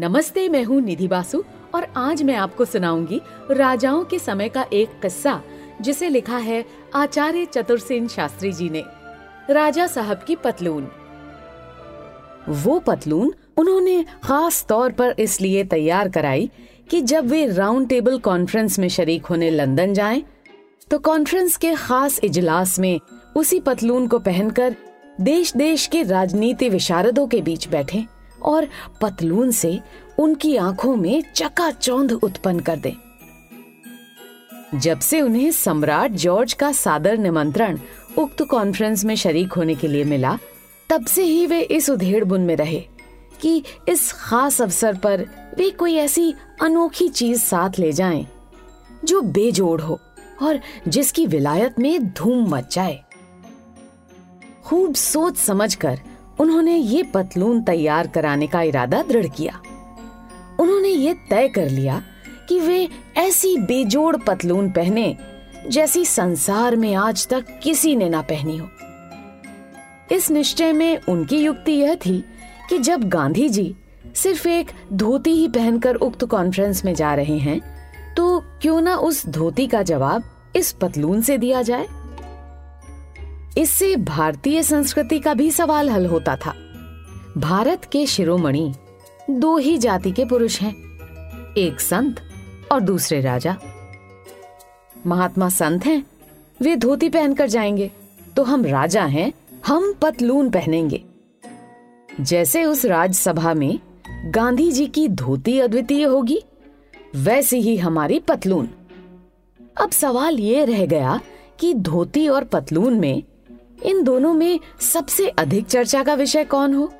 नमस्ते मैं हूँ निधि बासु और आज मैं आपको सुनाऊँगी राजाओं के समय का एक किस्सा जिसे लिखा है आचार्य चतुरसेन शास्त्री जी ने। राजा साहब की पतलून। वो पतलून उन्होंने खास तौर पर इसलिए तैयार कराई कि जब वे राउंड टेबल कॉन्फ्रेंस में शरीक होने लंदन जाएँ, तो कॉन्फ्रेंस के खास इजलास में उसी पतलून को पहनकर देश देश के राजनीति विशारदों के बीच बैठे। और पतलून से उनकी आँखों में चकाचौंध उत्पन्न कर दें। जब से उन्हें सम्राट जॉर्ज का सादर निमंत्रण उक्त कॉन्फ्रेंस में शरीक होने के लिए मिला, तब से ही वे इस उधेड़ में रहे कि इस खास अवसर पर वे कोई ऐसी अनोखी चीज़ साथ ले जाएँ जो बेजोड़ हो और जिसकी विलायत में धूम मच जाए खूब सोच समझकर उन्होंने ये पतलून तैयार कराने का इरादा दृढ़ किया। उन्होंने ये तय कर लिया कि वे ऐसी बेजोड़ पतलून पहने, जैसी संसार में आज तक किसी ने ना पहनी हो। इस निश्चय में उनकी युक्ति यह थी कि जब गांधी जी सिर्फ़ एक धोती ही पहनकर उक्त कॉन्फ्रेंस में जा रहे हैं तो क्यों ना उस धोती का जवाब इस पतलून से दिया जाए? इससे भारतीय संस्कृति का भी सवाल हल होता था। भारत के शिरोमणि दो ही जाति के पुरुष हैं, एक संत और दूसरे राजा। महात्मा संत हैं, वे धोती पहनकर जाएँगे तो हम राजा हैं, हम पतलून पहनेंगे। जैसे उस राजसभा में गांधी जी की धोती अद्वितीय होगी, वैसी ही हमारी पतलून। अब सवाल ये रह गया कि धोती और पतलून में इन दोनों में सबसे अधिक चर्चा का विषय कौन हो?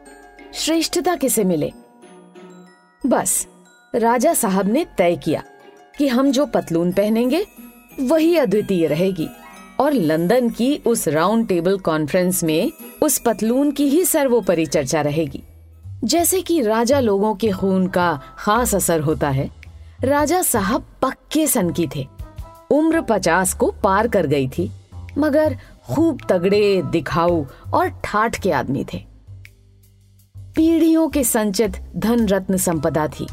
श्रेष्ठता किसे मिले? बस, राजा साहब ने तय किया कि हम जो पतलून पहनेंगे, वही अद्वितीय रहेगी और लंदन की उस राउंड टेबल कॉन्फ्रेंस में उस पतलून की ही सर्वोपरि चर्चा रहेगी। जैसे कि राजा लोगों के खून का खास असर होता है, राजा साहब पक्के सन की थे। उम्र पचास को पार कर गई थी, मगर खूब तगड़े दिखाऊ और ठाठ के आदमी थे। पीढ़ियों के संचित धन रत्न संपदा थी।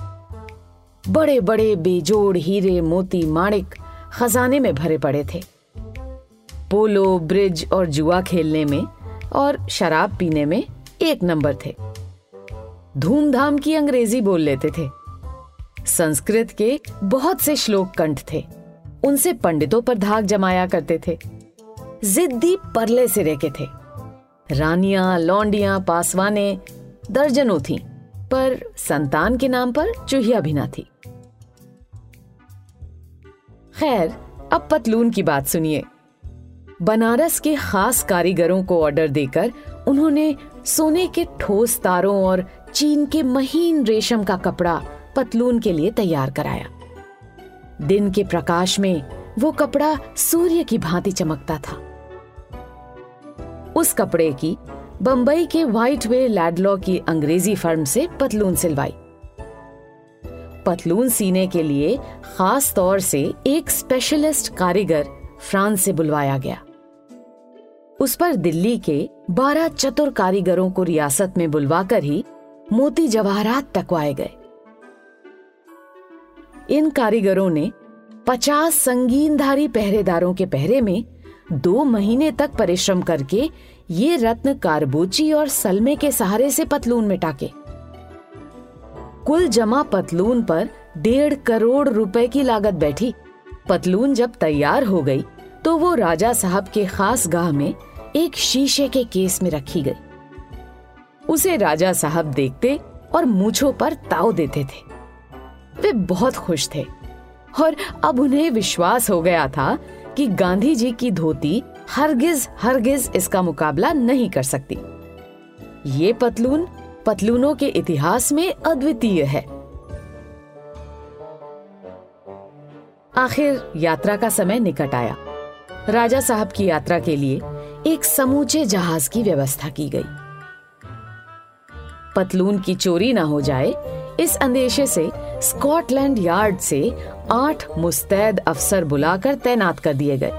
बड़े बड़े बेजोड़ हीरे मोती माणिक खजाने में भरे पड़े थे। पोलो, ब्रिज और जुआ खेलने में और शराब पीने में एक नंबर थे। धूमधाम की अंग्रेज़ी बोल लेते थे। संस्कृत के बहुत से श्लोक कंठ थे। उनसे पंडितों पर धाक जमाया करते थे। जिद्दी परले सिरे के थे। रानियाँ लौंडियाँ पासवाने दर्जनों थीं, पर संतान के नाम पर चूहिया भी ना थी। खैर अब पतलून की बात सुनिए। बनारस के खास कारीगरों को ऑर्डर देकर उन्होंने सोने के ठोस तारों और चीन के महीन रेशम का कपड़ा पतलून के लिए तैयार कराया। दिन के प्रकाश में वो कपड़ा सूर्य की भांति चमकता था। उस कपड़े की बंबई के व्हाइट वे लैडलॉ की अंग्रेज़ी फर्म से पतलून सिलवाई। पतलून सीने के लिए खास तौर से एक स्पेशलिस्ट कारीगर फ्रांस से बुलवाया गया। उस पर दिल्ली के बारह चतुर कारीगरों को रियासत में बुलवाकर ही मोती जवाहरात टकवाए गए। इन कारीगरों ने पचास संगीनधारी पहरेदारों के पहरे में दो महीने तक परिश्रम करके ये रत्न कारबोची और सलमे के सहारे से पतलून में टाके कुल जमा पतलून पर डेढ़ करोड़ रुपए की लागत बैठी। पतलून जब तैयार हो गई तो वो राजा साहब के खास गाह में एक शीशे के केस में रखी गई। उसे राजा साहब देखते और मूछों पर ताव देते थे। वे बहुत खुश थे और अब उन्हें विश्वास हो गया था कि गांधी जी की धोती हरगिज हरगिज इसका मुकाबला नहीं कर सकती। ये पतलून पतलूनों के इतिहास में अद्वितीय है। आखिर यात्रा का समय निकट आया। राजा साहब की यात्रा के लिए एक समूचे जहाज़ की व्यवस्था की गई। पतलून की चोरी ना हो जाए, इस अंदेशे से स्कॉटलैंड यार्ड से आठ मुस्तैद अफसर बुलाकर तैनात कर दिए गए।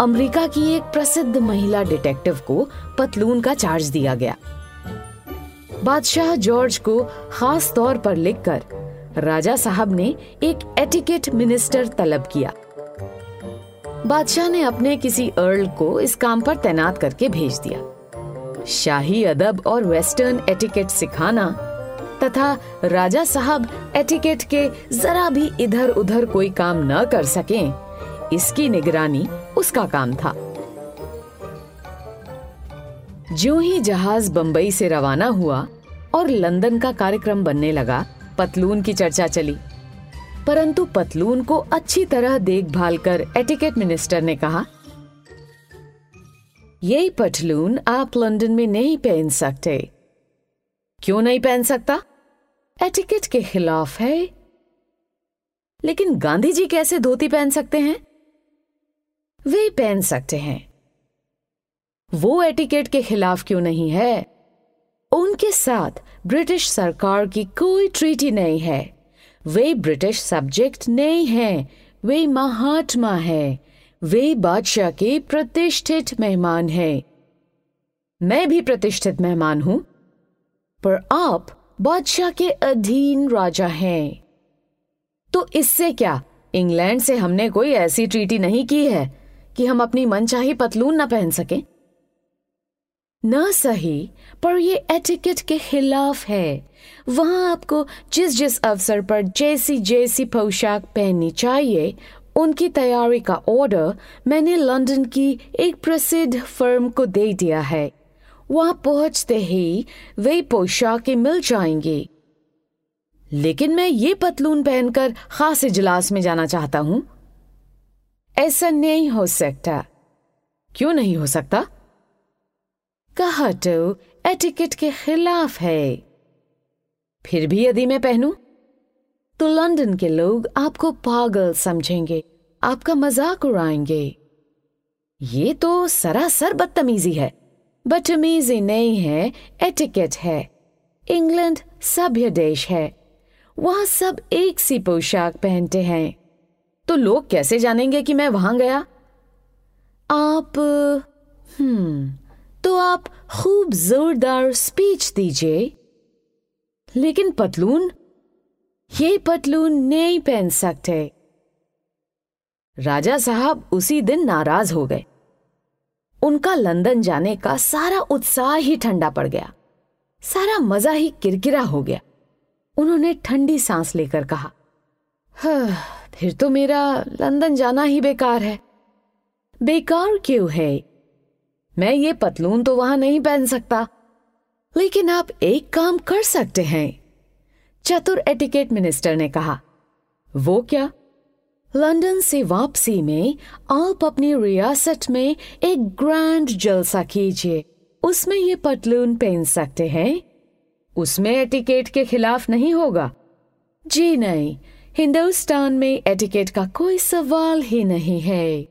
अमेरिका की एक प्रसिद्ध महिला डिटेक्टिव को पतलून का चार्ज दिया गया। बादशाह जॉर्ज को खास तौर पर लिखकर राजा साहब ने एक एटिकेट मिनिस्टर तलब किया। बादशाह ने अपने किसी अर्ल को इस काम पर तैनात करके भेज दिया। शाही अदब और वेस्टर्न एटिकेट सिखाना तथा राजा साहब एटिकेट के जरा भी इधर उधर कोई काम न कर सकें, इसकी निगरानी उसका काम था। जो ही जहाज़ बंबई से रवाना हुआ और लंदन का कार्यक्रम बनने लगा पतलून की चर्चा चली। परंतु पतलून को अच्छी तरह देखभाल कर एटिकेट मिनिस्टर ने कहा यही पतलून आप लंदन में नहीं पहन सकते। क्यों नहीं पहन सकता? एटिकेट के खिलाफ है। लेकिन गांधी जी कैसे धोती पहन सकते हैं? वे पहन सकते हैं। वो एटिकेट के खिलाफ क्यों नहीं है? उनके साथ ब्रिटिश सरकार की कोई ट्रीटी नहीं है। वे ब्रिटिश सब्जेक्ट नहीं है। वे महात्मा है। वे बादशाह के प्रतिष्ठित मेहमान है। मैं भी प्रतिष्ठित मेहमान हूँ। पर आप बादशाह के अधीन राजा हैं। तो इससे क्या? इंग्लैंड से हमने कोई ऐसी ट्रीटी नहीं की है कि हम अपनी मनचाही पतलून न पहन सकें। न सही, पर ये एटिकेट के खिलाफ है। वहाँ आपको जिस जिस अवसर पर जैसी जैसी पोशाक पहननी चाहिए, उनकी तैयारी का ऑर्डर मैंने लंदन की एक प्रसिद्ध फर्म को दे दिया है। वहाँ पहुँचते ही वे पोशाकें मिल जाएँगी। लेकिन मैं ये पतलून पहनकर खास इजलास में जाना चाहता हूँ। ऐसा नहीं हो सकता। क्यों नहीं हो सकता? कहा तो एटिकेट के खिलाफ है। फिर भी यदि मैं पहनूं तो लंदन के लोग आपको पागल समझेंगे, आपका मज़ाक उड़ाएँगे। ये तो सरासर बदतमीजी है। बदतमीजी नहीं है एटिकेट है इंग्लैंड सभ्य देश है वहाँ सब एक सी पोशाक पहनते हैं। तो लोग कैसे जानेंगे कि मैं वहाँ गया? आप हम्म तो आप खूब जोरदार स्पीच दीजिए। लेकिन पतलून? ये पतलून नहीं पहन सकते। राजा साहब उसी दिन नाराज़ हो गए। उनका लंदन जाने का सारा उत्साह ही ठंडा पड़ गया। सारा मज़ा ही किरकिरा हो गया। उन्होंने ठंडी सांस लेकर कहा फिर तो मेरा लंदन जाना ही बेकार है। बेकार क्यों है? मैं ये पतलून तो वहाँ नहीं पहन सकता। लेकिन आप एक काम कर सकते हैं। चतुर एटिकेट मिनिस्टर ने कहा, वो क्या? लंदन से वापसी में आप अपनी रियासत में एक ग्रैंड जलसा कीजिए। उसमें ये पतलून पहन सकते हैं। उसमें एटिकेट के खिलाफ नहीं होगा। जी नहीं, हिंदुस्तान में एटिकेट का कोई सवाल ही नहीं है।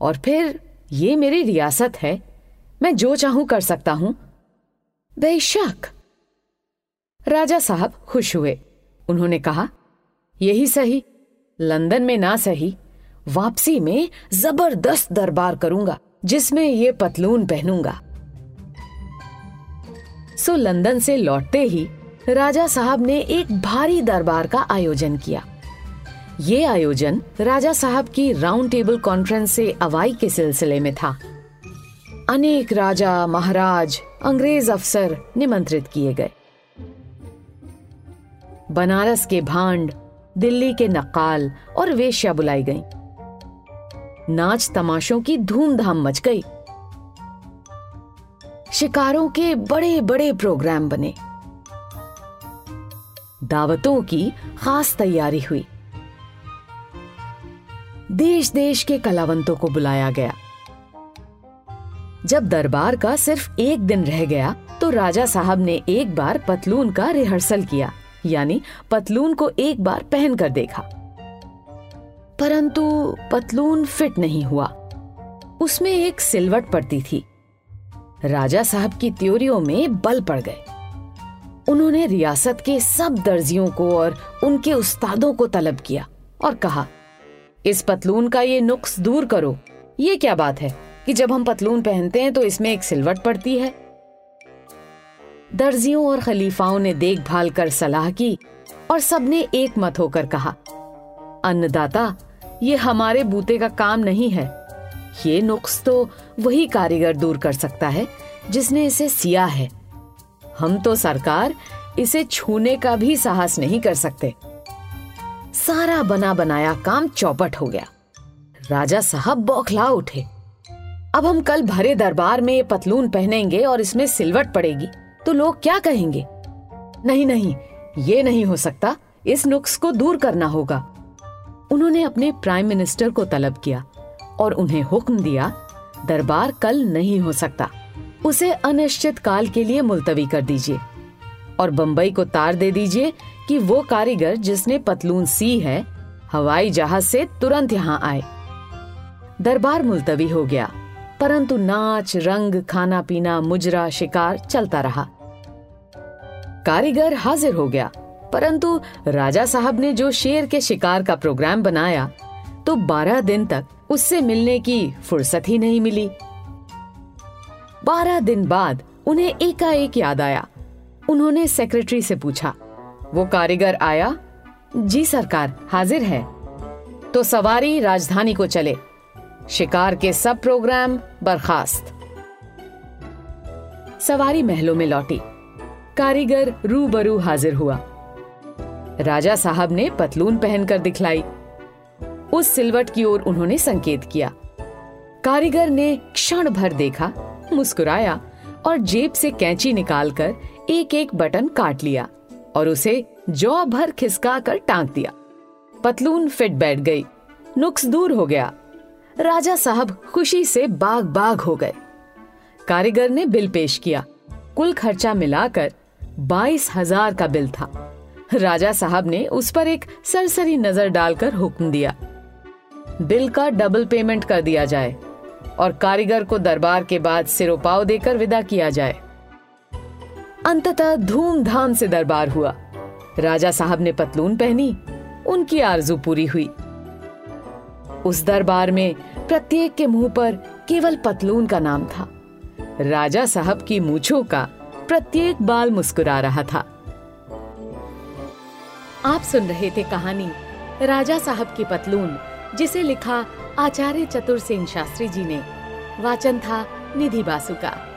और फिर, ये मेरी रियासत है। मैं जो चाहूँ कर सकता हूँ। बेशक। राजा साहब खुश हुए। उन्होंने कहा यही सही। लंदन में ना सही, वापसी में ज़बरदस्त दरबार करूँगा, जिसमें ये पतलून पहनूँगा। सो लंदन से लौटते ही राजा साहब ने एक भारी दरबार का आयोजन किया। ये आयोजन राजा साहब की राउंड टेबल कॉन्फ्रेंस से अवाई के सिलसिले में था। अनेक राजा, महाराज, अंग्रेज़ अफसर निमंत्रित किए गए। बनारस के भांड दिल्ली के नकाल और वेश्या बुलाई गईं। नाच तमाशों की धूमधाम मच गई। शिकारों के बड़े बड़े प्रोग्राम बने। दावतों की खास तैयारी हुई। देश देश के कलावंतों को बुलाया गया। जब दरबार का सिर्फ़ एक दिन रह गया तो राजा साहब ने एक बार पतलून का रिहर्सल किया। यानी पतलून को एक बार पहन कर देखा। परंतु पतलून फिट नहीं हुआ। उसमें एक सिलवट पड़ती थी। राजा साहब की त्योरियों में बल पड़ गए। उन्होंने रियासत के सब दर्जियों को और उनके उस्तादों को तलब किया और कहा, इस पतलून का ये नुक्स दूर करो। ये क्या बात है कि जब हम पतलून पहनते हैं तो इसमें एक सिलवट पड़ती है? दर्जियों और खलीफाओं ने देखभाल कर सलाह की और सबने एक मत होकर कहा, अन्नदाता, ये हमारे बूते का काम नहीं है। ये नुक्स तो वही कारीगर दूर कर सकता है जिसने इसे सिया है। हम तो सरकार इसे छूने का भी साहस नहीं कर सकते। सारा बना बनाया काम चौपट हो गया। राजा साहब बौखला उठे। अब हम कल भरे दरबार में ये पतलून पहनेंगे और इसमें सिलवट पड़ेगी। तो लोग क्या कहेंगे? नहीं नहीं, ये नहीं हो सकता। इस नुक्स को दूर करना होगा। उन्होंने अपने प्राइम मिनिस्टर को तलब किया और उन्हें हुक्म दिया, दरबार कल नहीं हो सकता। उसे अनिश्चित काल के लिए मुलतवी कर दीजिए और बंबई को तार दे दीजिए कि वो कारीगर जिसने पतलून सी है, हवाई जहाज़ से तुरंत यहाँ आए। दरबार मुलतवी हो गया, परंतु नाच, रंग खाना पीना मुजरा, शिकार चलता रहा। कारीगर हाजिर हो गया। परंतु राजा साहब ने जो शेर के शिकार का प्रोग्राम बनाया तो बारह दिन तक उससे मिलने की फुर्सत ही नहीं मिली। बारह दिन बाद उन्हें एकाएक याद आया। उन्होंने सेक्रेटरी से पूछा, वो कारीगर आया? जी सरकार, हाजिर है। तो सवारी राजधानी को चले। शिकार के सब प्रोग्राम बर्खास्त। सवारी महलों में लौटी। कारीगर रूबरू हाजिर हुआ। राजा साहब ने पतलून पहनकर दिखलाई। उस सिलवट की ओर उन्होंने संकेत किया। कारीगर ने क्षण भर देखा, मुस्कुराया और जेब से कैंची निकालकर एक एक बटन काट लिया और उसे जौ भर खिसका कर टांग दिया। पतलून फिट बैठ गई। नुक्स दूर हो गया। राजा साहब खुशी से बाग बाग हो गए। कारीगर ने बिल पेश किया। कुल खर्चा मिलाकर बाईस हज़ार का बिल था। राजा साहब ने उस पर एक सरसरी नज़र डालकर हुक्म दिया। बिल का डबल पेमेंट कर दिया जाए और कारीगर को दरबार के बाद सिरोपाव देकर विदा किया जाए। अंततः धूमधाम से दरबार हुआ। राजा साहब ने पतलून पहनी, उनकी आरज़ू पूरी हुई। उस दरबार में प्रत्येक के मुँह पर केवल पतलून का नाम था। राजा साहब की मूछों का प्रत्येक बाल मुस्कुरा रहा था। आप सुन रहे थे कहानी राजा साहब की पतलून, जिसे लिखा आचार्य चतुर सेन शास्त्री जी ने। वाचन था निधि बासु का।